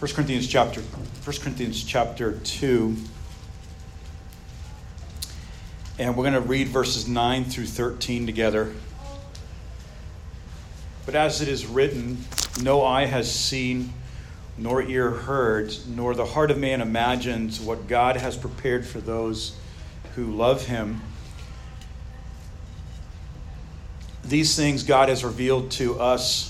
1 Corinthians chapter 1 Corinthians chapter 2 and we're going to read verses 9 through 13 together. But as it is written, no eye has seen, nor ear heard, nor the heart of man imagines what God has prepared for those who love him. These things God has revealed to us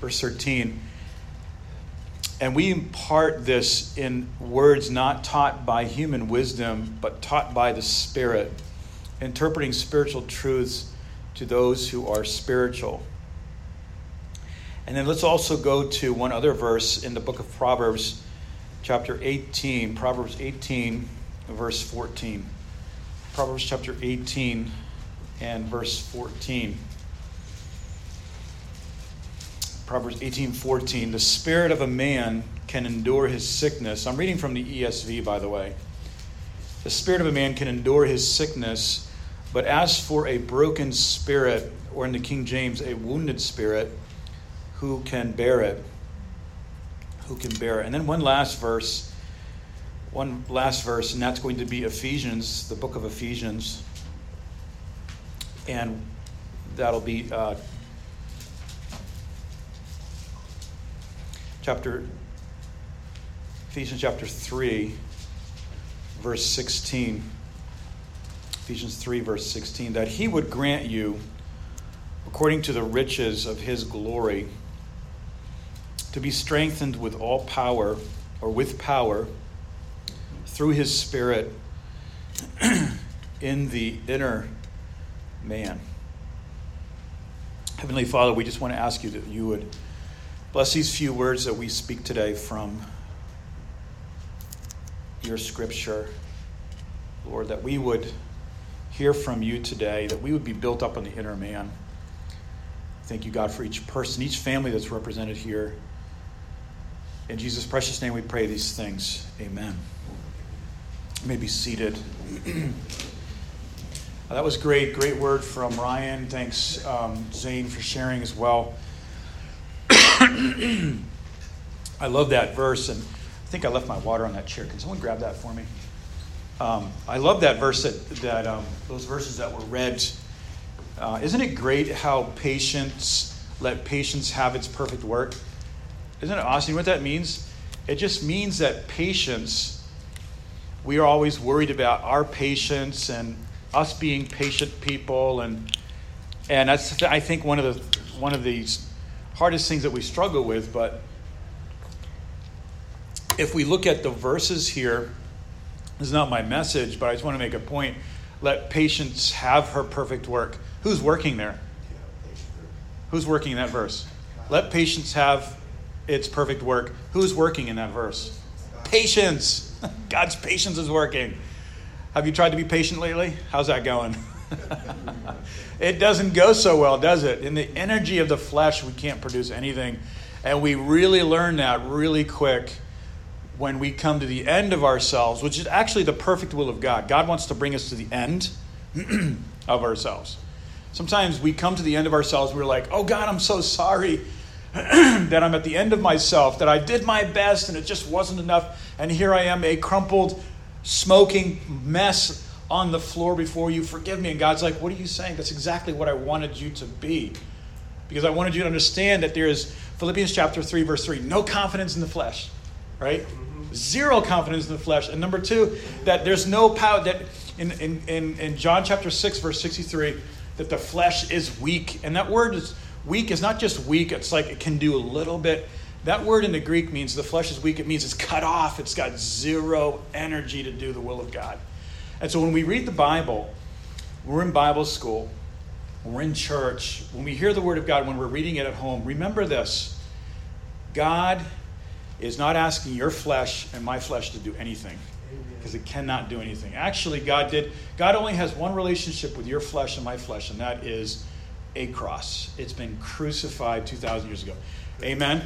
Verse 13 and we impart this in words not taught by human wisdom, but taught by the Spirit, interpreting spiritual truths to those who are spiritual. And then let's also go to one other verse in the book of Proverbs, chapter 18, Proverbs 18, verse 14. Proverbs chapter 18 and verse 14. Proverbs 18:14, "The spirit of a man can endure his sickness." I'm reading from the ESV by the way. The spirit of a man can endure his sickness, but as for a broken spirit, or in the King James, a wounded spirit, who can bear it? Who can bear it? And then one last verse, one last verse, and that's going to be Ephesians, the book of Ephesians. And that'll be uh, chapter Ephesians chapter 3 verse 16 Ephesians 3 verse 16 that he would grant you according to the riches of his glory to be strengthened with all power or with power through his spirit in the inner man. Heavenly Father, we just want to ask you that you would Bless these few words that we speak today from your scripture, Lord, that we would hear from you today, that we would be built up in the inner man. Thank you, God, for each person, each family that's represented here. In Jesus' precious name we pray these things. Amen. You may be seated. that was great. Great word from Ryan. Thanks, um, Zane, for sharing as well. I love that verse, and I think I left my water on that chair. Can someone grab that for me? Um, I love that verse that, that um, those verses that were read. Uh, isn't it great how patience let patience have its perfect work? Isn't it awesome? You know what that means? It just means that patience, we are always worried about our patience and us being patient people, and and that's I think one of the one of these hardest things that we struggle with. But if we look at the verses here, this is not my message, but I just want to make a point. Let patience have her perfect work. Who's working there? Who's working in that verse? Let patience have its perfect work. Who's working in that verse? Patience. God's patience is working. Have you tried to be patient lately? How's that going? it doesn't go so well, does it? In the energy of the flesh, we can't produce anything. And we really learn that really quick when we come to the end of ourselves, which is actually the perfect will of God. God wants to bring us to the end of ourselves. Sometimes we come to the end of ourselves, we're like, oh God, I'm so sorry that I'm at the end of myself, that I did my best and it just wasn't enough. And here I am, a crumpled, smoking mess on the floor before you, forgive me. And God's like, what are you saying? That's exactly what I wanted you to be. Because I wanted you to understand that there is, Philippians chapter 3, verse 3, no confidence in the flesh, right? Mm-hmm. Zero confidence in the flesh. And number two, that there's no power, that in, in, in, in John chapter 6, verse 63, that the flesh is weak. And that word is weak is not just weak, it's like it can do a little bit. That word in the Greek means the flesh is weak. It means it's cut off. It's got zero energy to do the will of God. And so when we read the Bible, we're in Bible school, we're in church, when we hear the Word of God, when we're reading it at home, remember this God is not asking your flesh and my flesh to do anything because it cannot do anything. Actually, God did. God only has one relationship with your flesh and my flesh, and that is a cross. It's been crucified 2,000 years ago. Amen.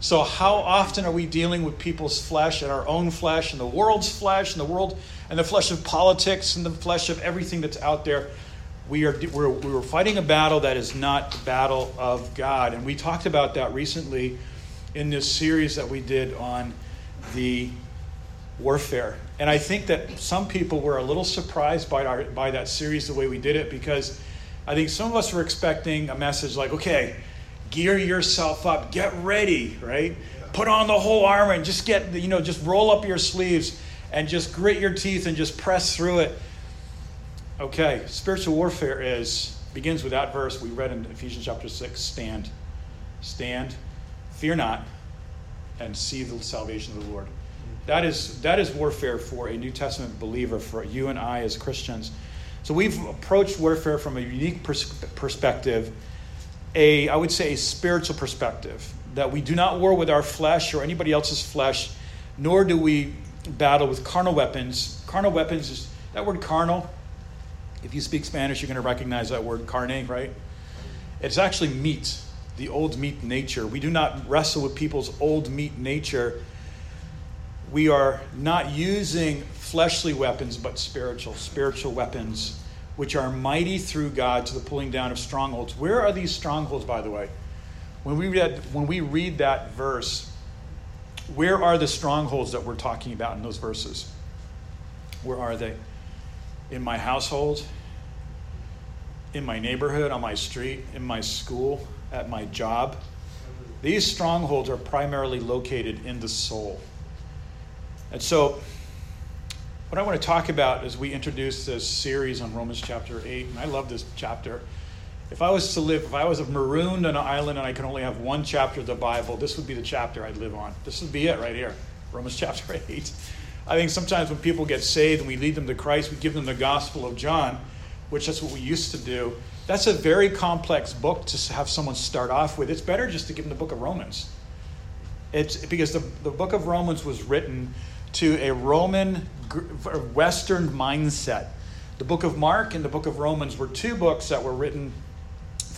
So, how often are we dealing with people's flesh and our own flesh and the world's flesh and the world and the flesh of politics and the flesh of everything that's out there? We are we're, we're fighting a battle that is not the battle of God, and we talked about that recently in this series that we did on the warfare. And I think that some people were a little surprised by, our, by that series, the way we did it, because I think some of us were expecting a message like, okay, gear yourself up, get ready, right? Put on the whole armor and just get, you know, just roll up your sleeves and just grit your teeth and just press through it. Okay, spiritual warfare is begins with that verse we read in Ephesians chapter 6, stand. Stand, fear not, and see the salvation of the Lord. That is, that is warfare for a New Testament believer, for you and I as Christians. So we've approached warfare from a unique pers- perspective, a, I would say, a spiritual perspective, that we do not war with our flesh or anybody else's flesh, nor do we battle with carnal weapons. Carnal weapons is that word carnal. If you speak Spanish, you're going to recognize that word carne, right? It's actually meat, the old meat nature. We do not wrestle with people's old meat nature we are not using fleshly weapons, but spiritual, spiritual weapons, which are mighty through God to the pulling down of strongholds. Where are these strongholds, by the way? When we read, when we read that verse, where are the strongholds that we're talking about in those verses? Where are they? In my household, in my neighborhood, on my street, in my school, at my job. These strongholds are primarily located in the soul. And so, what I want to talk about as we introduce this series on Romans chapter 8, and I love this chapter. If I was to live, if I was marooned on an island and I could only have one chapter of the Bible, this would be the chapter I'd live on. This would be it right here Romans chapter 8. I think sometimes when people get saved and we lead them to Christ, we give them the Gospel of John, which that's what we used to do. That's a very complex book to have someone start off with. It's better just to give them the book of Romans. It's because the, the book of Romans was written to a Roman Western mindset. The book of Mark and the book of Romans were two books that were written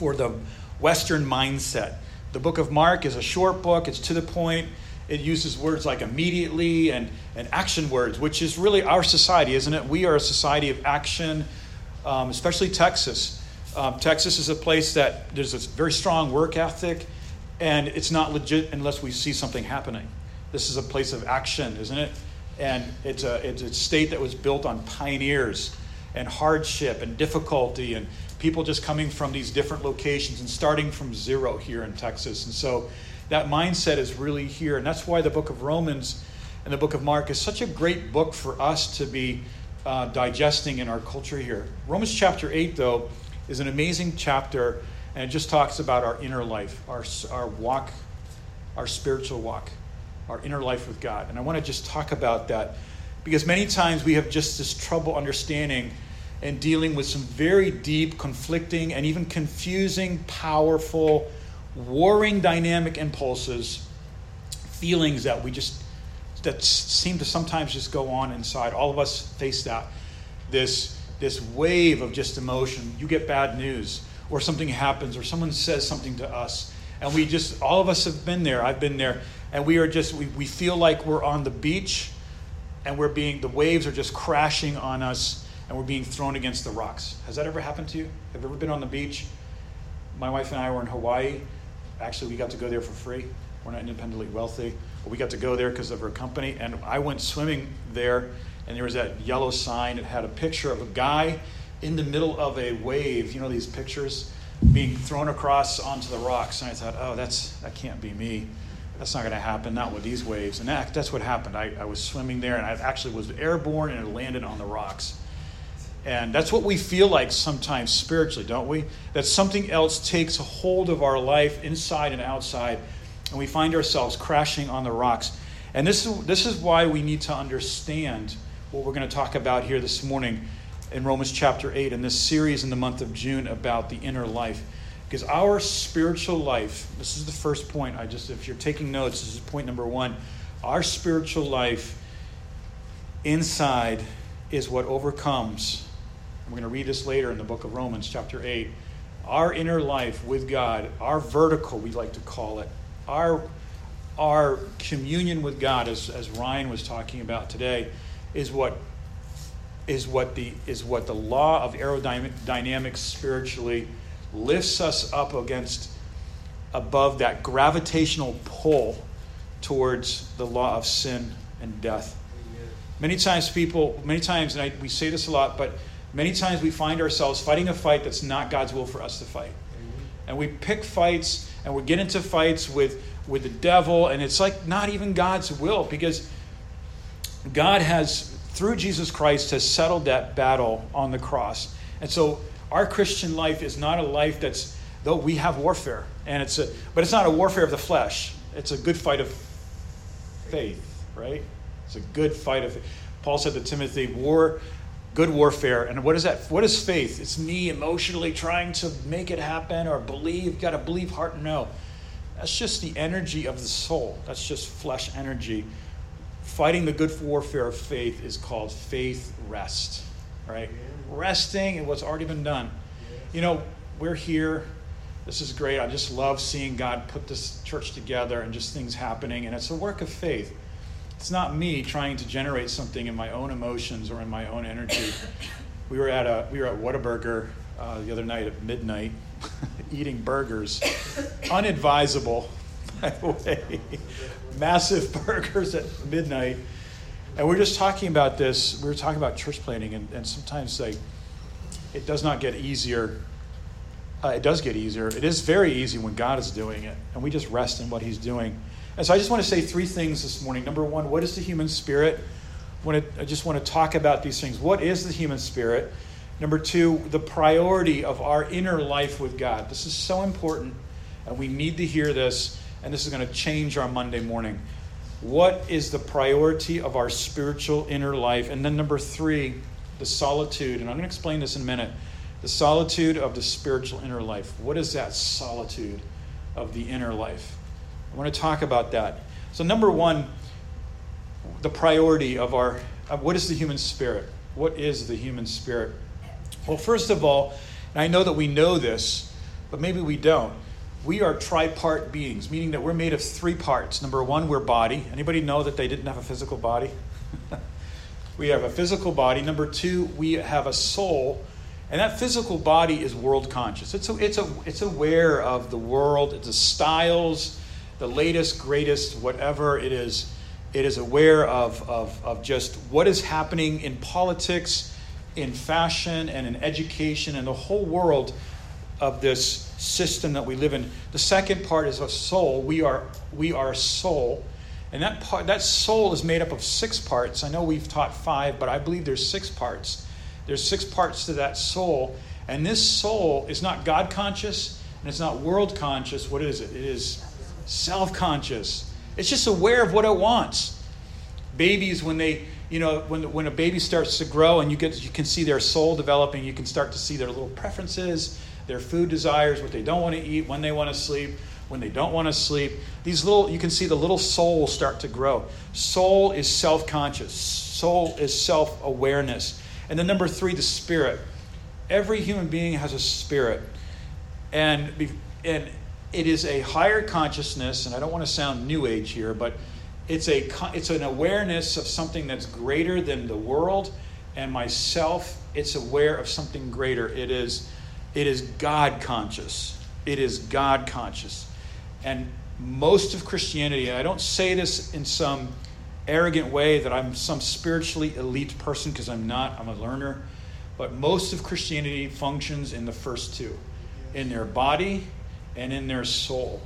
for the Western mindset. The book of Mark is a short book, it's to the point. It uses words like immediately and, and action words, which is really our society, isn't it? We are a society of action, um, especially Texas. Um, Texas is a place that there's a very strong work ethic, and it's not legit unless we see something happening. This is a place of action, isn't it? And it's a, it's a state that was built on pioneers and hardship and difficulty and people just coming from these different locations and starting from zero here in Texas. And so that mindset is really here. And that's why the book of Romans and the book of Mark is such a great book for us to be uh, digesting in our culture here. Romans chapter 8, though, is an amazing chapter, and it just talks about our inner life, our, our walk, our spiritual walk our inner life with God. And I want to just talk about that because many times we have just this trouble understanding and dealing with some very deep, conflicting, and even confusing, powerful, warring dynamic impulses, feelings that we just that seem to sometimes just go on inside. All of us face that. This this wave of just emotion. You get bad news, or something happens, or someone says something to us, and we just all of us have been there. I've been there and we are just we, we feel like we're on the beach and we're being the waves are just crashing on us and we're being thrown against the rocks. Has that ever happened to you? Have you ever been on the beach? My wife and i were in hawaii. Actually we got to go there for free. We're not independently wealthy but we got to go there because of our company and i went swimming there and there was that yellow sign. It had a picture of a guy in the middle of a wave. You know these pictures? Being thrown across onto the rocks and i thought oh that's that can't be me. That's not going to happen, not with these waves. And that, that's what happened. I, I was swimming there and I actually was airborne and it landed on the rocks. And that's what we feel like sometimes spiritually, don't we? That something else takes a hold of our life inside and outside, and we find ourselves crashing on the rocks. And this is, this is why we need to understand what we're going to talk about here this morning in Romans chapter 8 in this series in the month of June about the inner life. Because our spiritual life, this is the first point. I just, if you're taking notes, this is point number one. Our spiritual life inside is what overcomes. We're going to read this later in the book of Romans, chapter 8. Our inner life with God, our vertical, we like to call it, our, our communion with God, as, as Ryan was talking about today, is what is what the is what the law of aerodynamics spiritually lifts us up against above that gravitational pull towards the law of sin and death. Many times, people, many times, and I, we say this a lot, but many times we find ourselves fighting a fight that's not God's will for us to fight. And we pick fights and we get into fights with, with the devil, and it's like not even God's will because God has, through Jesus Christ, has settled that battle on the cross. And so our Christian life is not a life that's, though we have warfare, and it's a, but it's not a warfare of the flesh. It's a good fight of faith, right? It's a good fight of faith. Paul said to Timothy, war good warfare. And what is that? What is faith? It's me emotionally trying to make it happen or believe, got to believe heart and no. That's just the energy of the soul. That's just flesh energy. Fighting the good warfare of faith is called faith rest, right? Resting in what's already been done. You know, we're here. This is great. I just love seeing God put this church together and just things happening. And it's a work of faith. It's not me trying to generate something in my own emotions or in my own energy. We were at a we were at Whataburger uh, the other night at midnight, eating burgers, unadvisable, by the way, massive burgers at midnight, and we're just talking about this. We were talking about church planting, and, and sometimes like it does not get easier. Uh, it does get easier. It is very easy when God is doing it, and we just rest in what He's doing. And so I just want to say three things this morning. Number one, what is the human spirit? I, I just want to talk about these things. What is the human spirit? Number two, the priority of our inner life with God. This is so important, and we need to hear this, and this is going to change our Monday morning. What is the priority of our spiritual inner life? And then number three, the solitude, and I'm going to explain this in a minute. The solitude of the spiritual inner life. What is that solitude of the inner life? I want to talk about that. So, number one, the priority of our of what is the human spirit? What is the human spirit? Well, first of all, and I know that we know this, but maybe we don't. We are tripart beings, meaning that we're made of three parts. Number one, we're body. Anybody know that they didn't have a physical body? we have a physical body. Number two, we have a soul. And that physical body is world conscious. It's, a, it's, a, it's aware of the world, it's the styles, the latest, greatest, whatever it is, it is aware of, of, of just what is happening in politics, in fashion, and in education, and the whole world of this system that we live in. The second part is a soul. We are, we are soul. And that, part, that soul is made up of six parts. I know we've taught five, but I believe there's six parts. There's six parts to that soul. And this soul is not God conscious and it's not world conscious. What is it? It is self conscious. It's just aware of what it wants. Babies, when they, you know, when, when a baby starts to grow and you, get, you can see their soul developing, you can start to see their little preferences, their food desires, what they don't want to eat, when they want to sleep, when they don't want to sleep. These little, you can see the little soul start to grow. Soul is self conscious, soul is self awareness. And then number three, the spirit. Every human being has a spirit. And, and it is a higher consciousness, and I don't want to sound new age here, but it's a it's an awareness of something that's greater than the world and myself. It's aware of something greater. It is it is God conscious. It is God conscious. And most of Christianity, I don't say this in some arrogant way that I'm some spiritually elite person because I'm not, I'm a learner, but most of Christianity functions in the first two in their body and in their soul.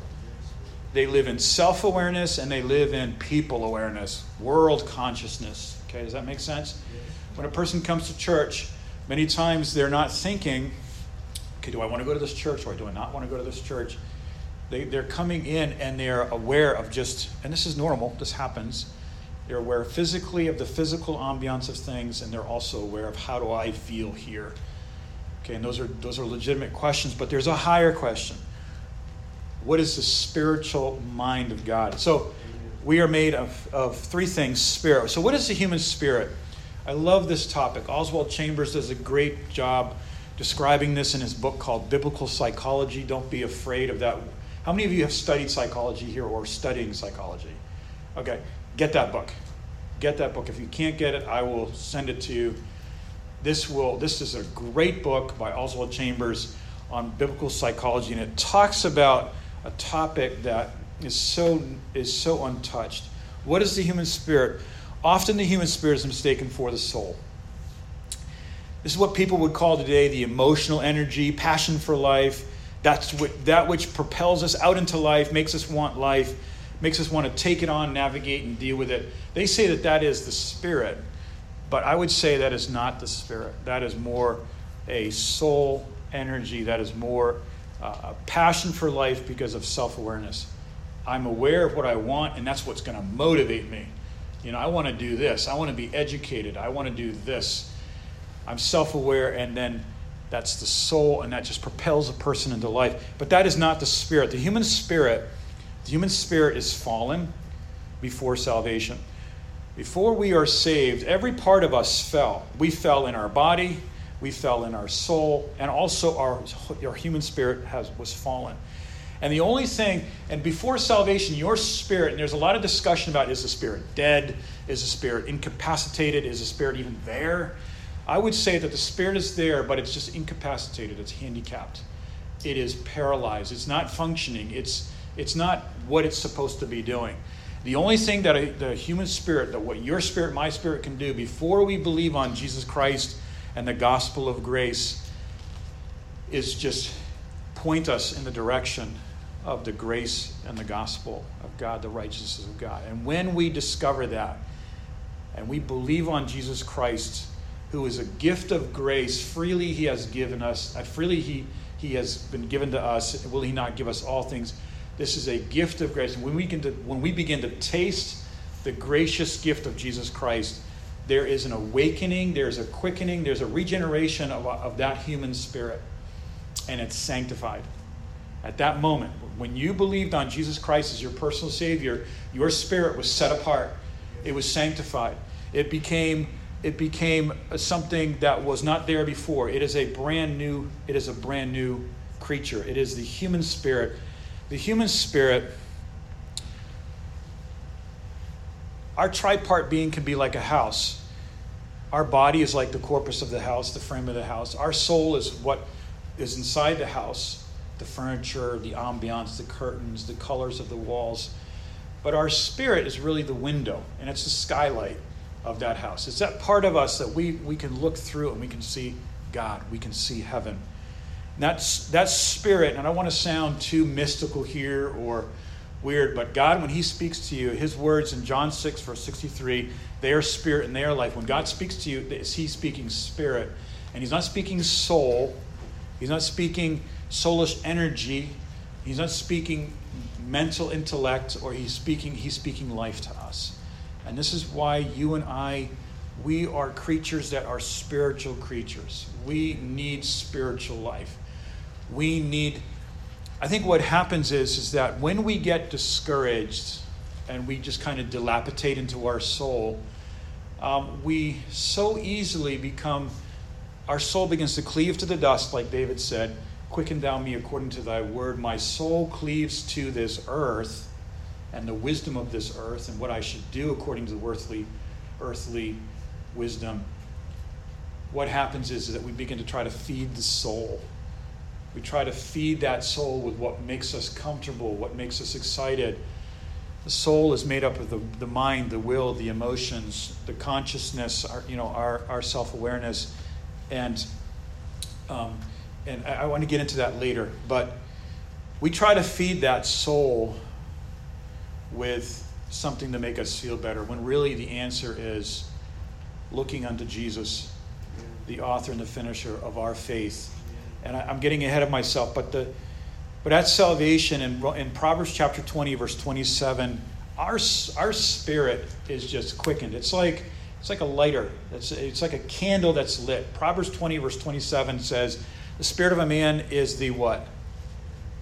They live in self awareness and they live in people awareness, world consciousness. Okay, does that make sense? When a person comes to church, many times they're not thinking, okay, do I want to go to this church or do I not want to go to this church? They, they're coming in and they're aware of just, and this is normal, this happens. They're aware physically of the physical ambiance of things, and they're also aware of how do I feel here. Okay, and those are those are legitimate questions, but there's a higher question. What is the spiritual mind of God? So we are made of, of three things spirit. So, what is the human spirit? I love this topic. Oswald Chambers does a great job describing this in his book called Biblical Psychology. Don't be afraid of that. How many of you have studied psychology here or studying psychology? Okay, get that book. Get that book. If you can't get it, I will send it to you. This will this is a great book by Oswald Chambers on biblical psychology and it talks about a topic that is so is so untouched. What is the human spirit? Often the human spirit is mistaken for the soul. This is what people would call today the emotional energy, passion for life. That's what, that which propels us out into life, makes us want life, makes us want to take it on, navigate, and deal with it. They say that that is the spirit, but I would say that is not the spirit. That is more a soul energy, that is more uh, a passion for life because of self awareness. I'm aware of what I want, and that's what's going to motivate me. You know, I want to do this. I want to be educated. I want to do this. I'm self aware, and then that's the soul, and that just propels a person into life. But that is not the spirit. The human spirit, the human spirit is fallen before salvation. Before we are saved, every part of us fell. We fell in our body, we fell in our soul, and also our, our human spirit has, was fallen. And the only thing, and before salvation, your spirit, and there's a lot of discussion about is the spirit dead? Is the spirit incapacitated? Is the spirit even there? I would say that the spirit is there, but it's just incapacitated. It's handicapped. It is paralyzed. It's not functioning. It's, it's not what it's supposed to be doing. The only thing that a, the human spirit, that what your spirit, my spirit can do before we believe on Jesus Christ and the gospel of grace is just point us in the direction of the grace and the gospel of God, the righteousness of God. And when we discover that and we believe on Jesus Christ, who is a gift of grace, freely he has given us, uh, freely he, he has been given to us, will he not give us all things? This is a gift of grace. And when we, can when we begin to taste the gracious gift of Jesus Christ, there is an awakening, there's a quickening, there's a regeneration of, of that human spirit, and it's sanctified. At that moment, when you believed on Jesus Christ as your personal Savior, your spirit was set apart. It was sanctified. It became it became something that was not there before. It is a brand new it is a brand new creature. It is the human spirit. The human spirit our tripart being can be like a house. Our body is like the corpus of the house, the frame of the house. Our soul is what is inside the house the furniture, the ambiance, the curtains, the colors of the walls. But our spirit is really the window, and it's the skylight of that house. It's that part of us that we, we can look through and we can see God, we can see heaven. And that's that spirit, and I don't want to sound too mystical here or weird, but God, when He speaks to you, His words in John 6, verse 63, they are spirit and they are life. When God speaks to you, is He speaking spirit? And He's not speaking soul, He's not speaking soulish energy. He's not speaking mental intellect or he's speaking he's speaking life to us. And this is why you and I we are creatures that are spiritual creatures. We need spiritual life. We need I think what happens is is that when we get discouraged and we just kind of dilapidate into our soul, um, we so easily become our soul begins to cleave to the dust, like David said, Quicken thou me according to thy word. My soul cleaves to this earth and the wisdom of this earth and what I should do according to the earthly, earthly wisdom. What happens is that we begin to try to feed the soul. We try to feed that soul with what makes us comfortable, what makes us excited. The soul is made up of the, the mind, the will, the emotions, the consciousness, our, you know, our, our self awareness. And um, and I, I want to get into that later, but we try to feed that soul with something to make us feel better when really the answer is looking unto Jesus, the author and the finisher of our faith. And I, am getting ahead of myself, but the but at salvation in, in Proverbs chapter 20, verse 27, our, our spirit is just quickened. It's like it's like a lighter. It's, it's like a candle that's lit. Proverbs 20, verse 27 says, The spirit of a man is the what?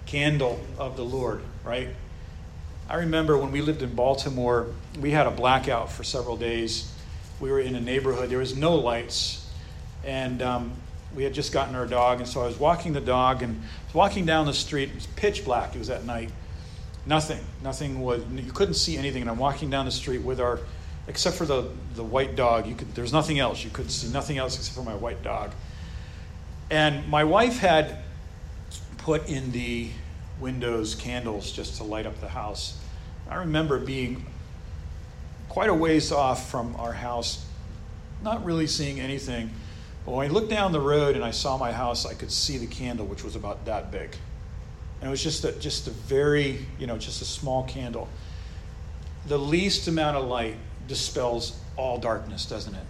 Candle of the Lord, right? I remember when we lived in Baltimore, we had a blackout for several days. We were in a neighborhood, there was no lights. And um, we had just gotten our dog, and so I was walking the dog and walking down the street. It was pitch black, it was at night. Nothing, nothing was, you couldn't see anything. And I'm walking down the street with our, except for the, the white dog, you could, there's nothing else. You could see nothing else except for my white dog. And my wife had put in the windows candles just to light up the house. I remember being quite a ways off from our house, not really seeing anything. But when I looked down the road and I saw my house, I could see the candle, which was about that big. And it was just a, just a very, you know, just a small candle. The least amount of light dispels all darkness, doesn't it?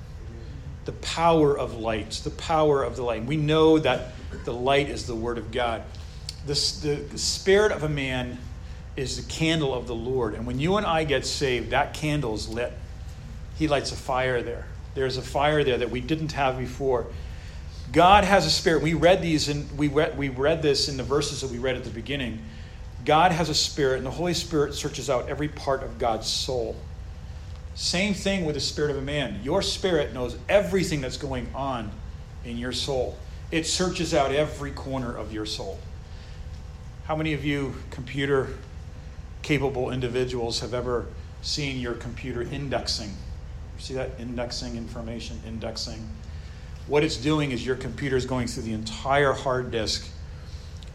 The power of light, the power of the light. We know that the light is the Word of God. The, the spirit of a man is the candle of the Lord. And when you and I get saved, that candle is lit. He lights a fire there. There's a fire there that we didn't have before. God has a spirit. We read these and we read, we read this in the verses that we read at the beginning. God has a spirit, and the Holy Spirit searches out every part of God's soul. Same thing with the spirit of a man. Your spirit knows everything that's going on in your soul. It searches out every corner of your soul. How many of you computer capable individuals have ever seen your computer indexing? See that? Indexing information, indexing. What it's doing is your computer is going through the entire hard disk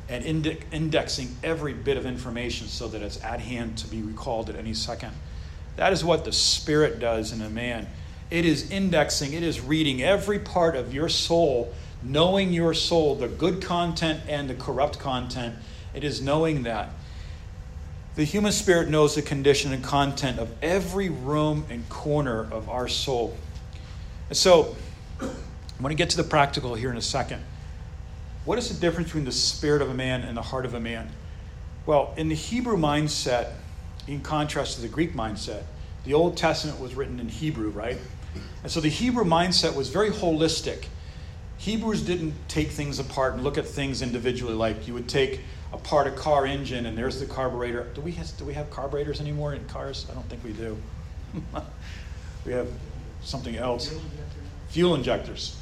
and indexing every bit of information so that it's at hand to be recalled at any second. That is what the Spirit does in a man. It is indexing, it is reading every part of your soul, knowing your soul, the good content and the corrupt content it is knowing that. The human spirit knows the condition and content of every room and corner of our soul. And so, I'm going to get to the practical here in a second. What is the difference between the spirit of a man and the heart of a man? Well, in the Hebrew mindset, in contrast to the Greek mindset, the Old Testament was written in Hebrew, right? And so the Hebrew mindset was very holistic. Hebrews didn't take things apart and look at things individually like you would take apart a car engine and there's the carburetor. Do we have, do we have carburetors anymore in cars? I don't think we do. we have something else. Fuel injectors.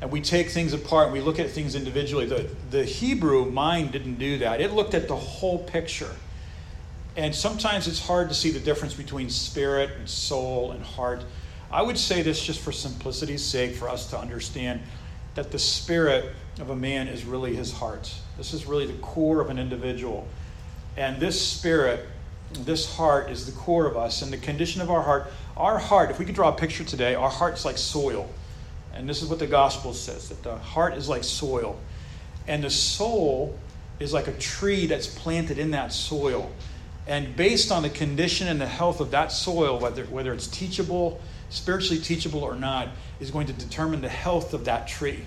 And we take things apart and we look at things individually. The, the Hebrew mind didn't do that. It looked at the whole picture. And sometimes it's hard to see the difference between spirit and soul and heart. I would say this just for simplicity's sake, for us to understand that the spirit of a man is really his heart. This is really the core of an individual. And this spirit, this heart is the core of us. And the condition of our heart, our heart, if we could draw a picture today, our heart's like soil. And this is what the gospel says that the heart is like soil. And the soul is like a tree that's planted in that soil. And based on the condition and the health of that soil, whether, whether it's teachable, spiritually teachable or not, is going to determine the health of that tree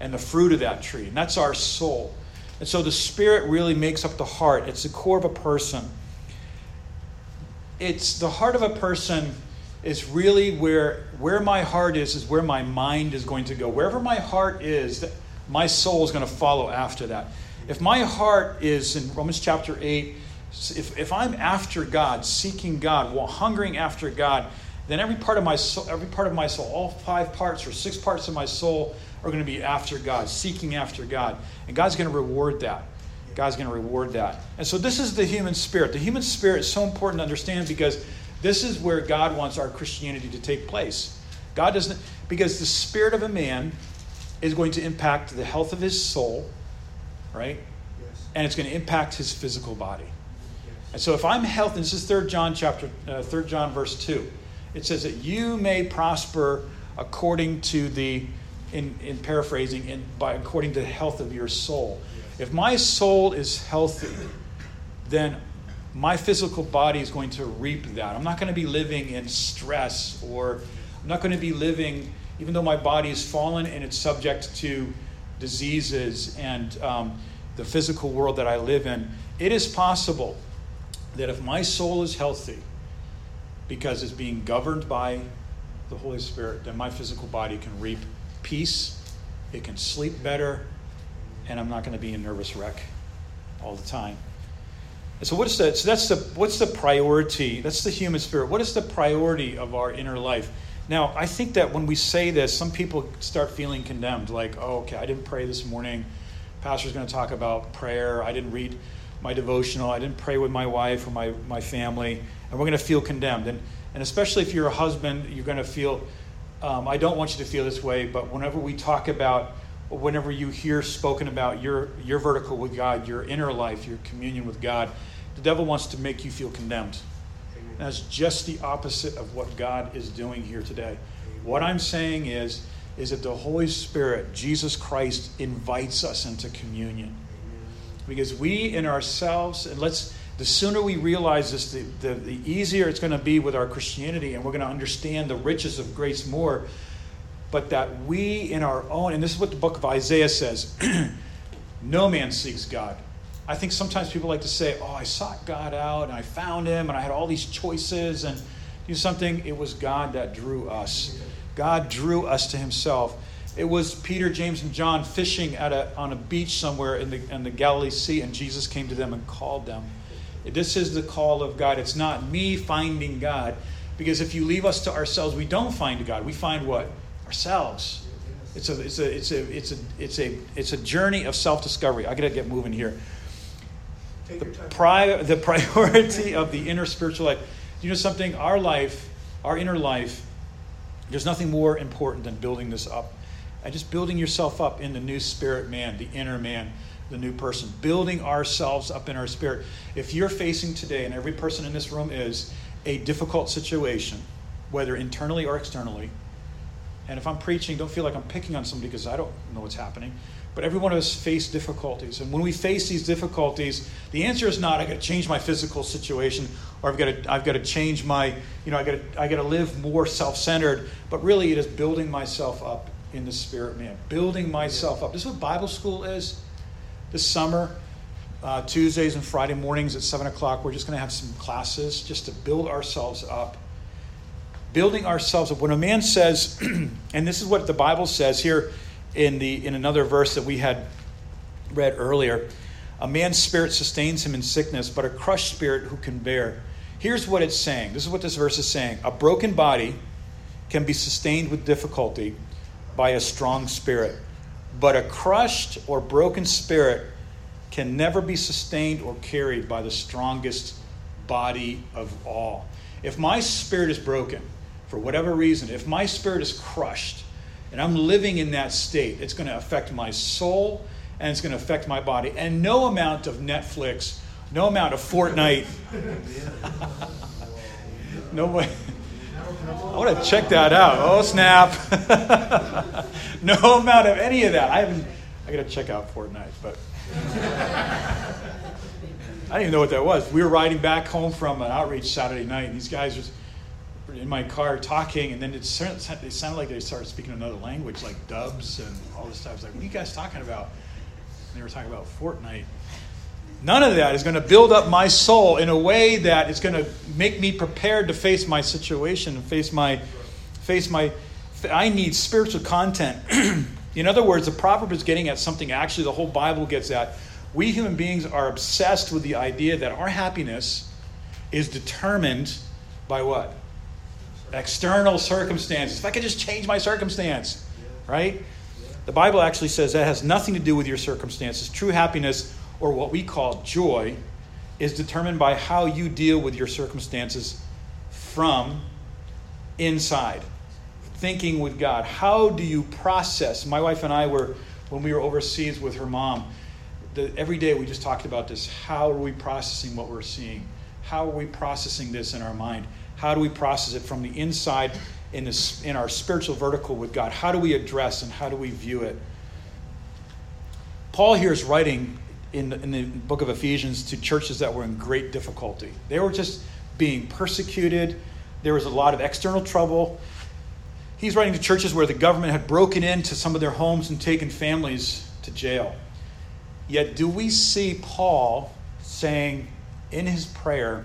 and the fruit of that tree. And that's our soul. And so the spirit really makes up the heart. It's the core of a person. It's the heart of a person is really where where my heart is is where my mind is going to go. Wherever my heart is, my soul is going to follow after that. If my heart is in Romans chapter 8, if, if I'm after God, seeking God, well, hungering after God, then every part of my soul, every part of my soul, all five parts or six parts of my soul are going to be after God, seeking after God. And God's going to reward that. God's going to reward that. And so this is the human spirit. The human spirit is so important to understand because this is where God wants our Christianity to take place. God doesn't because the spirit of a man is going to impact the health of his soul, right? Yes. And it's going to impact his physical body. Yes. And so if I'm healthy, this is 3 John chapter uh, 3 John verse 2 it says that you may prosper according to the, in, in paraphrasing, in, by according to the health of your soul. If my soul is healthy, then my physical body is going to reap that. I'm not going to be living in stress or I'm not going to be living, even though my body is fallen and it's subject to diseases and um, the physical world that I live in. It is possible that if my soul is healthy, because it's being governed by the Holy Spirit, then my physical body can reap peace, it can sleep better, and I'm not going to be a nervous wreck all the time. And so what's the so that's the what's the priority? That's the human spirit. What is the priority of our inner life? Now, I think that when we say this, some people start feeling condemned, like, oh, okay, I didn't pray this morning. Pastor's going to talk about prayer. I didn't read my devotional. I didn't pray with my wife or my, my family. And we're going to feel condemned. And, and especially if you're a husband, you're going to feel, um, I don't want you to feel this way, but whenever we talk about, whenever you hear spoken about your, your vertical with God, your inner life, your communion with God, the devil wants to make you feel condemned. That's just the opposite of what God is doing here today. What I'm saying is, is that the Holy Spirit, Jesus Christ, invites us into communion. Because we in ourselves, and let's, the sooner we realize this, the, the, the easier it's going to be with our Christianity, and we're going to understand the riches of grace more. But that we in our own, and this is what the book of Isaiah says no man seeks God. I think sometimes people like to say, Oh, I sought God out and I found him and I had all these choices and do something. It was God that drew us. God drew us to himself. It was Peter, James, and John fishing at a, on a beach somewhere in the, in the Galilee Sea, and Jesus came to them and called them. This is the call of God. It's not me finding God, because if you leave us to ourselves, we don't find God. We find what? Ourselves. It's a, it's a, it's a, it's a, it's a, it's a journey of self discovery. I got to get moving here the, pri- the priority of the inner spiritual life. You know something? Our life, our inner life, there's nothing more important than building this up. And just building yourself up in the new spirit man, the inner man, the new person. Building ourselves up in our spirit. If you're facing today, and every person in this room is, a difficult situation, whether internally or externally, and if I'm preaching, don't feel like I'm picking on somebody because I don't know what's happening. But every one of us face difficulties. And when we face these difficulties, the answer is not, I've got to change my physical situation or I've got to, I've got to change my, you know, I've got to, I've got to live more self centered. But really, it is building myself up in the spirit man, building myself up. This is what Bible school is. This summer, uh, Tuesdays and Friday mornings at 7 o'clock, we're just going to have some classes just to build ourselves up. Building ourselves up. When a man says, and this is what the Bible says here in, the, in another verse that we had read earlier. A man's spirit sustains him in sickness, but a crushed spirit who can bear. Here's what it's saying. This is what this verse is saying. A broken body can be sustained with difficulty by a strong spirit, but a crushed or broken spirit can never be sustained or carried by the strongest body of all. If my spirit is broken, for whatever reason, if my spirit is crushed, and I'm living in that state, it's going to affect my soul and it's going to affect my body. And no amount of Netflix, no amount of Fortnite, no way. I want to check that out. Oh, snap. no amount of any of that. I haven't, I got to check out Fortnite, but. I didn't even know what that was. We were riding back home from an outreach Saturday night, and these guys were in my car talking, and then it it sounded like they started speaking another language, like dubs and all this stuff. I was like, what are you guys talking about? And they were talking about Fortnite. None of that is going to build up my soul in a way that is going to make me prepared to face my situation and face my face my I need spiritual content. in other words, the proverb is getting at something actually the whole Bible gets at. We human beings are obsessed with the idea that our happiness is determined by what? external circumstances. If I could just change my circumstance, right? The Bible actually says that has nothing to do with your circumstances. True happiness, or what we call joy, is determined by how you deal with your circumstances from inside. Thinking with God. How do you process? My wife and I were, when we were overseas with her mom, the, every day we just talked about this. How are we processing what we're seeing? How are we processing this in our mind? How do we process it from the inside in, this, in our spiritual vertical with God? How do we address and how do we view it? Paul here is writing in the, in the book of Ephesians to churches that were in great difficulty. They were just being persecuted, there was a lot of external trouble. He's writing to churches where the government had broken into some of their homes and taken families to jail. Yet, do we see Paul saying in his prayer,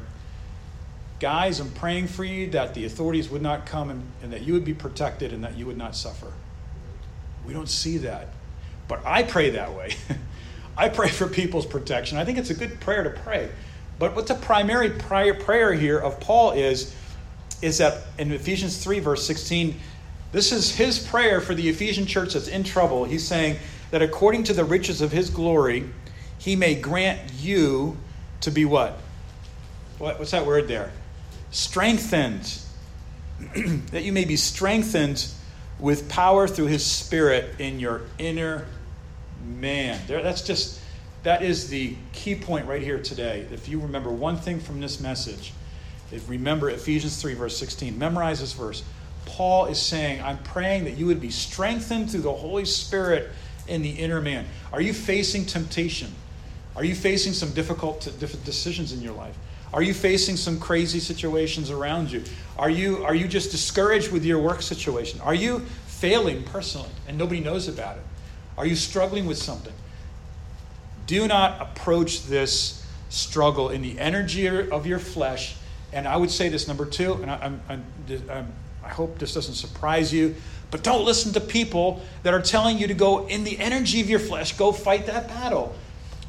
Guys, I'm praying for you that the authorities would not come and, and that you would be protected and that you would not suffer. We don't see that. But I pray that way. I pray for people's protection. I think it's a good prayer to pray. But what the primary prayer, prayer here of Paul is, is that in Ephesians 3, verse 16, this is his prayer for the Ephesian church that's in trouble. He's saying that according to the riches of his glory, he may grant you to be what? what what's that word there? Strengthened. that you may be strengthened with power through his spirit in your inner man. There, that's just that is the key point right here today. If you remember one thing from this message, if remember Ephesians 3, verse 16, memorize this verse. Paul is saying, I'm praying that you would be strengthened through the Holy Spirit in the inner man. Are you facing temptation? Are you facing some difficult decisions in your life? Are you facing some crazy situations around you? Are you, are you just discouraged with your work situation? Are you failing personally and nobody knows about it? Are you struggling with something? Do not approach this struggle in the energy of your flesh. And I would say this number two, and I, I hope this doesn't surprise you, but don't listen to people that are telling you to go in the energy of your flesh, go fight that battle.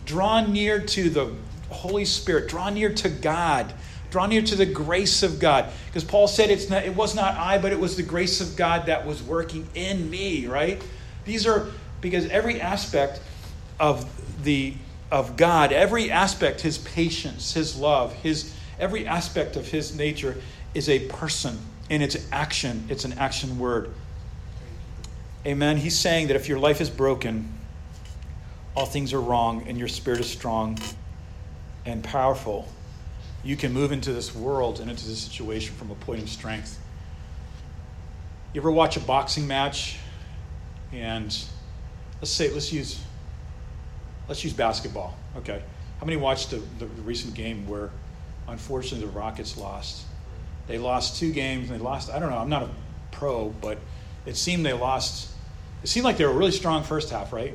Draw near to the Holy Spirit, draw near to God. Draw near to the grace of God. Because Paul said it's not, it was not I, but it was the grace of God that was working in me, right? These are because every aspect of the of God, every aspect, his patience, his love, his every aspect of his nature is a person in its action. It's an action word. Amen. He's saying that if your life is broken, all things are wrong, and your spirit is strong and powerful, you can move into this world and into this situation from a point of strength. You ever watch a boxing match and let's say let's use let's use basketball. Okay. How many watched the, the, the recent game where unfortunately the Rockets lost? They lost two games and they lost I don't know, I'm not a pro, but it seemed they lost it seemed like they were really strong first half, right?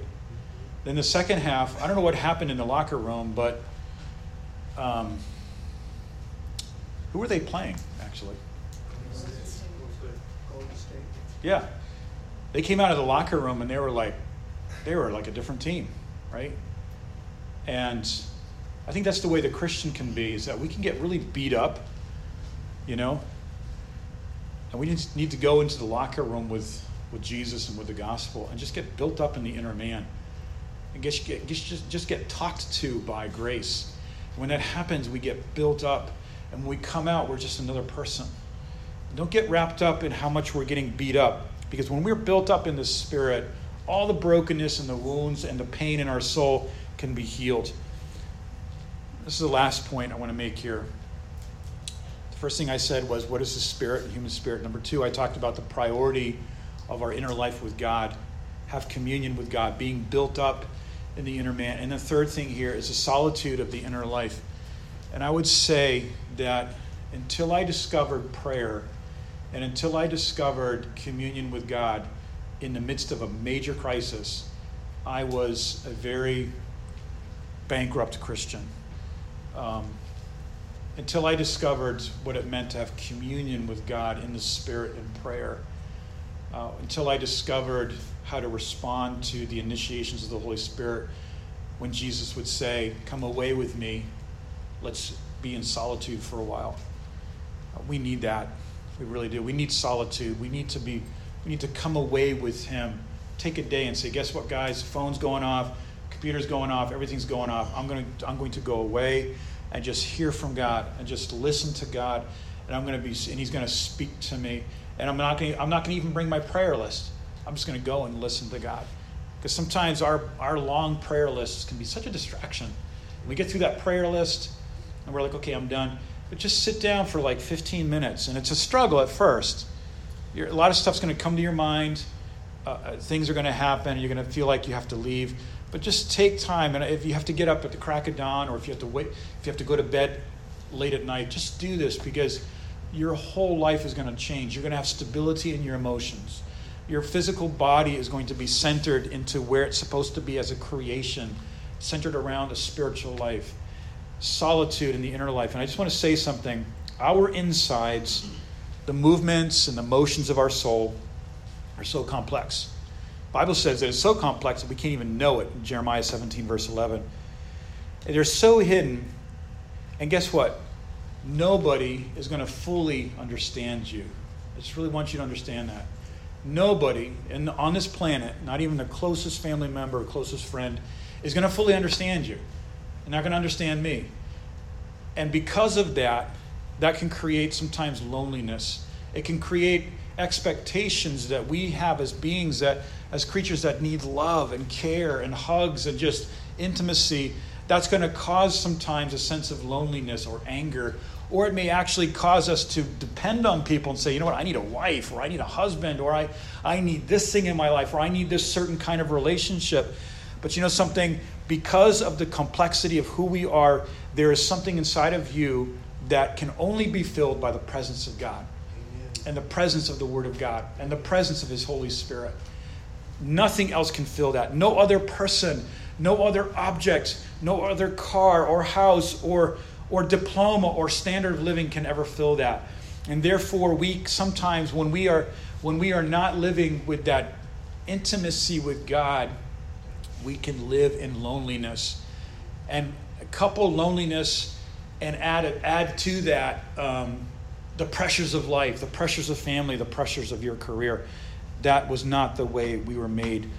Then the second half, I don't know what happened in the locker room, but um, who were they playing actually? Yeah, they came out of the locker room and they were like, they were like a different team, right? And I think that's the way the Christian can be: is that we can get really beat up, you know, and we need to go into the locker room with with Jesus and with the gospel and just get built up in the inner man and get, get, just, just get talked to by grace. When that happens, we get built up and when we come out, we're just another person. Don't get wrapped up in how much we're getting beat up because when we're built up in the spirit, all the brokenness and the wounds and the pain in our soul can be healed. This is the last point I want to make here. First thing I said was, What is the spirit, the human spirit? Number two, I talked about the priority of our inner life with God, have communion with God, being built up in the inner man. And the third thing here is the solitude of the inner life. And I would say that until I discovered prayer and until I discovered communion with God in the midst of a major crisis, I was a very bankrupt Christian. Um, until I discovered what it meant to have communion with God in the Spirit and prayer uh, until I discovered how to respond to the initiations of the Holy Spirit when Jesus would say, Come away with me, let's be in solitude for a while. Uh, we need that. We really do. We need solitude. We need to be, we need to come away with Him. Take a day and say, Guess what, guys? Phone's going off, computer's going off, everything's going off. I'm going to, I'm going to go away and just hear from God and just listen to God. And I'm going to be, and He's going to speak to me and I'm not going to, I'm not going to even bring my prayer list. I'm just going to go and listen to God. Because sometimes our, our long prayer lists can be such a distraction. We get through that prayer list and we're like, okay, I'm done. But just sit down for like 15 minutes. And it's a struggle at first. You're, a lot of stuff's going to come to your mind. Uh, uh things are going to happen. You're going to feel like you have to leave. But just take time. And if you have to get up at the crack of dawn or if you have to wait, if you have to go to bed late at night, just do this because your whole life is going to change. You're going to have stability in your emotions. Your physical body is going to be centered into where it's supposed to be as a creation, centered around a spiritual life, solitude in the inner life. And I just want to say something. Our insides, the movements and the motions of our soul are so complex. Bible says that it's so complex that we can't even know it Jeremiah 17, verse 11. And they're so hidden. And guess what? Nobody is going to fully understand you. I just really want you to understand that. Nobody in, on this planet, not even the closest family member or closest friend, is going to fully understand you. They're not going to understand me. And because of that, that can create sometimes loneliness. It can create expectations that we have as beings that as creatures that need love and care and hugs and just intimacy that's going to cause sometimes a sense of loneliness or anger or it may actually cause us to depend on people and say you know what? I need a wife or i need a husband or i, I need this thing in my life or i need this certain kind of relationship. But you know something? Because of the complexity of who we are there is something inside of you that can only be filled by the presence of god. And the presence of the Word of God and the presence of His Holy Spirit. Nothing else can fill that. No other person, no other object, no other car or house or, or diploma or standard of living can ever fill that. And therefore, we sometimes, when we are, when we are not living with that intimacy with God, we can live in loneliness. And couple loneliness and add, add to that um, the pressures of life, the pressures of family, the pressures of your career. That was not the way we were made.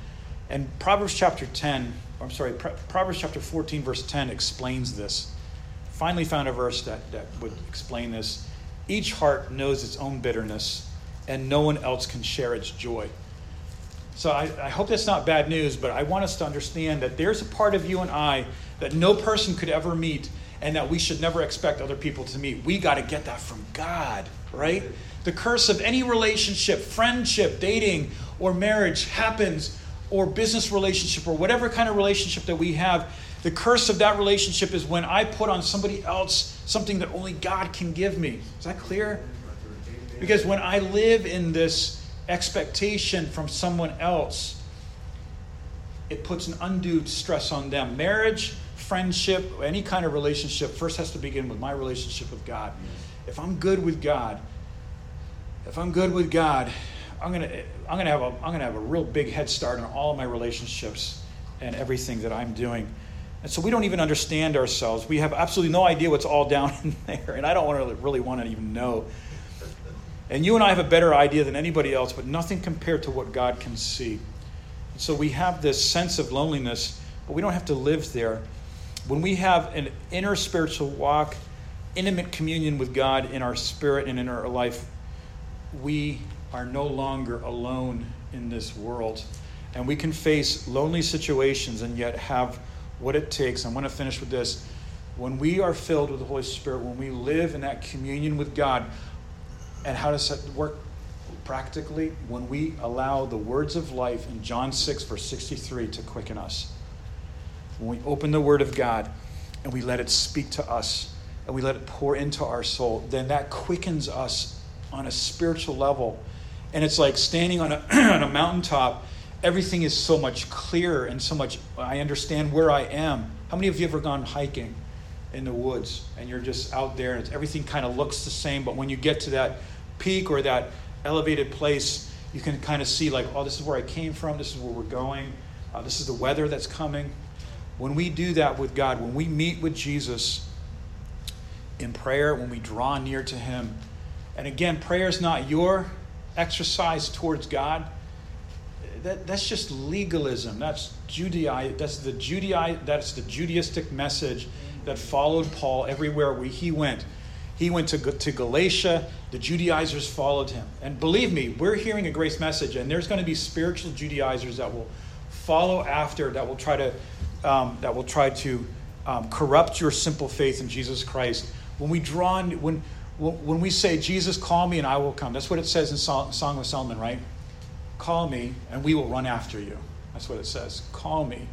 And Proverbs chapter 10, I'm sorry, Proverbs chapter 14, verse 10 explains this. Finally, found a verse that, that would explain this. Each heart knows its own bitterness, and no one else can share its joy. So I, I hope that's not bad news, but I want us to understand that there's a part of you and I that no person could ever meet and that we should never expect other people to meet. We got to get that from God, right? The curse of any relationship, friendship, dating, or marriage happens, or business relationship, or whatever kind of relationship that we have. The curse of that relationship is when I put on somebody else something that only God can give me. Is that clear? Because when I live in this expectation from someone else, it puts an undue stress on them. Marriage, friendship, any kind of relationship first has to begin with my relationship with God. If I'm good with God, if I'm good with God, I'm gonna I'm gonna have a I'm gonna have a real big head start on all of my relationships and everything that I'm doing. And so we don't even understand ourselves. We have absolutely no idea what's all down in there, and I don't want to really want to even know. And you and I have a better idea than anybody else, but nothing compared to what God can see. And so we have this sense of loneliness, but we don't have to live there when we have an inner spiritual walk, intimate communion with God in our spirit and in our life, we are no longer alone in this world. And we can face lonely situations and yet have what it takes. I'm going to finish with this. When we are filled with the Holy Spirit, when we live in that communion with God, and how does that work practically? When we allow the words of life in John 6, verse 63 to quicken us when we open the Word of God and we let it speak to us and we let it pour into our soul, then that quickens us on a spiritual level. And it's like standing on a, on a mountaintop. Everything is so much clearer and so much, I understand where I am. How many of you have ever gone hiking in the woods and you're just out there and everything kind of looks the same, but when you get to that peak or that elevated place, you can kind of see, like, oh, this is where I came from, this is where we're going, uh, this is the weather that's coming. When we do that with God, when we meet with Jesus in prayer, when we draw near to Him, and again, prayer is not your exercise towards God. That, that's just legalism. That's Judai. That's the Judai. That's the Judaistic message that followed Paul everywhere where he went. He went to, to Galatia. The Judaizers followed him. And believe me, we're hearing a grace message, and there's going to be spiritual Judaizers that will follow after, that will try to um, that will try to um, corrupt your simple faith in Jesus Christ. When we draw, when, when we say, Jesus, call me and I will come, that's what it says in Song of Solomon, right? Call me and we will run after you. That's what it says. Call me.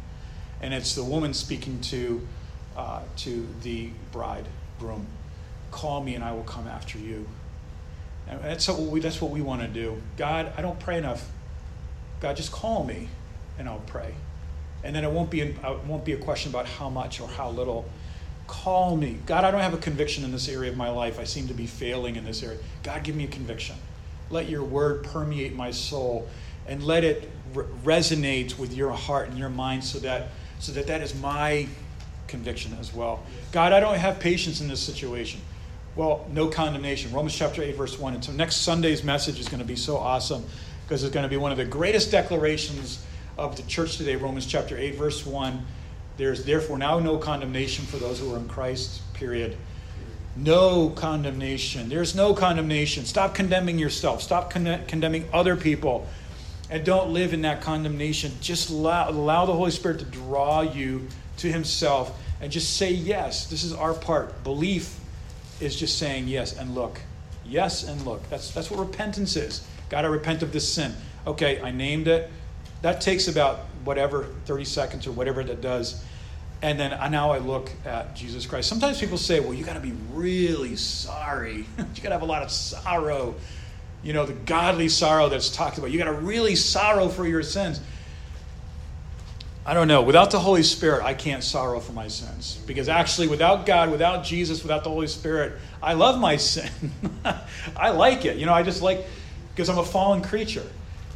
And it's the woman speaking to, uh, to the bridegroom. Call me and I will come after you. And that's what we, that's what we want to do. God, I don't pray enough. God, just call me and I'll pray and then it won't be, it won't be a question about how much or how little. Call me. God, I don't have a conviction in this area of my life. I seem to be failing in this area. God, give me a conviction. Let your word permeate my soul and let it re- resonate with your heart and your mind so that so that that is my conviction as well. God, I don't have patience in this situation. Well, no condemnation. Romans chapter 8, verse 1. And so next Sunday's message is going to be so awesome because it's going to be one of the greatest declarations of the church today, Romans chapter 8, verse 1. There's therefore now no condemnation for those who are in Christ, period. No condemnation. There's no condemnation. Stop condemning yourself. Stop con- condemning other people. And don't live in that condemnation. Just allow, allow the Holy Spirit to draw you to Himself and just say yes. This is our part. Belief is just saying yes and look. Yes and look. That's, that's what repentance is. God, I repent of this sin. Okay, I named it. That takes about whatever, 30 seconds or whatever that does. And then I, now I look at Jesus Christ. Sometimes people say, well, you got to be really sorry. you got to have a lot of sorrow. You know, the godly sorrow that's talked about. You got to really sorrow for your sins. I don't know. Without the Holy Spirit, I can't sorrow for my sins. Because actually, without God, without Jesus, without the Holy Spirit, I love my sin. I like it. You know, I just like, because I'm a fallen creature.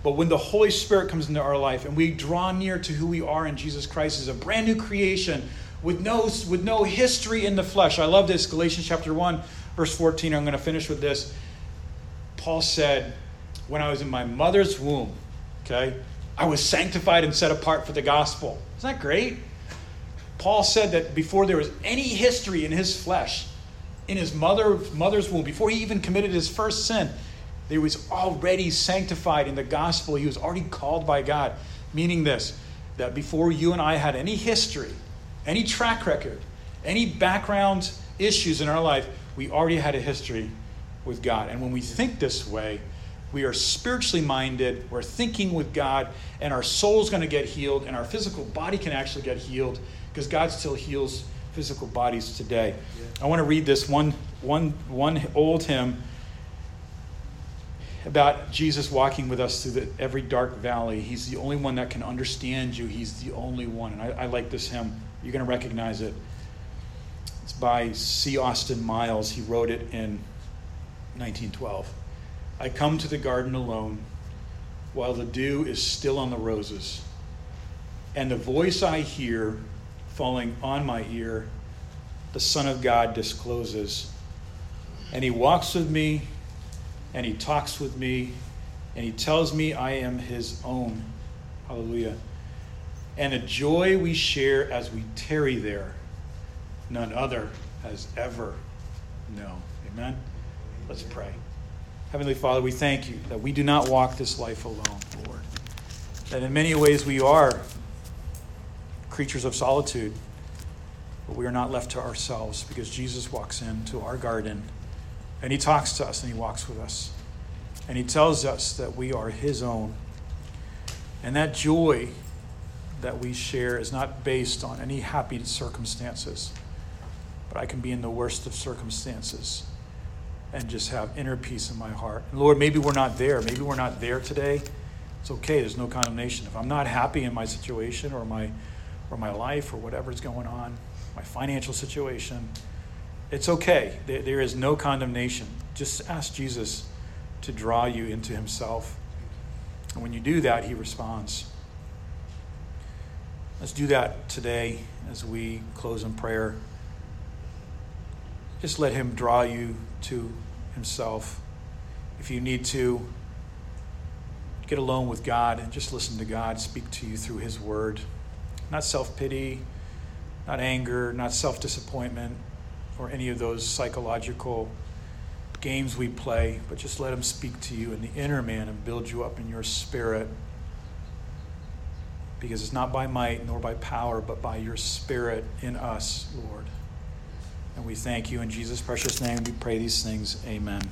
But when the Holy Spirit comes into our life and we draw near to who we are in Jesus Christ as a brand new creation with no, with no history in the flesh. I love this. Galatians chapter 1, verse 14. I'm going to finish with this. Paul said, When I was in my mother's womb, okay, I was sanctified and set apart for the gospel. Isn't that great? Paul said that before there was any history in his flesh, in his mother, mother's womb, before he even committed his first sin, he was already sanctified in the gospel. He was already called by God. Meaning this, that before you and I had any history, any track record, any background issues in our life, we already had a history with God. And when we think this way, we are spiritually minded, we're thinking with God, and our soul's going to get healed, and our physical body can actually get healed because God still heals physical bodies today. Yeah. I want to read this one, one, one old hymn about Jesus walking with us through the, every dark valley. He's the only one that can understand you, He's the only one. And I, I like this hymn. You're going to recognize it. It's by C. Austin Miles. He wrote it in 1912. I come to the garden alone while the dew is still on the roses, and the voice I hear falling on my ear, the Son of God discloses. And he walks with me, and he talks with me, and he tells me I am his own. Hallelujah. And the joy we share as we tarry there, none other has ever known. Amen? Let's pray. Heavenly Father, we thank you that we do not walk this life alone, Lord. That in many ways we are creatures of solitude, but we are not left to ourselves because Jesus walks into our garden and he talks to us and he walks with us. And he tells us that we are his own. And that joy that we share is not based on any happy circumstances, but I can be in the worst of circumstances and just have inner peace in my heart. And Lord, maybe we're not there. Maybe we're not there today. It's okay. There's no condemnation. If I'm not happy in my situation or my or my life or whatever's going on, my financial situation, it's okay. There, there is no condemnation. Just ask Jesus to draw you into himself. And when you do that, he responds. Let's do that today as we close in prayer. Just let him draw you to himself. If you need to, get alone with God and just listen to God speak to you through his word. Not self pity, not anger, not self disappointment, or any of those psychological games we play, but just let him speak to you in the inner man and build you up in your spirit. Because it's not by might nor by power, but by your spirit in us, Lord. And we thank you in Jesus' precious name. We pray these things. Amen.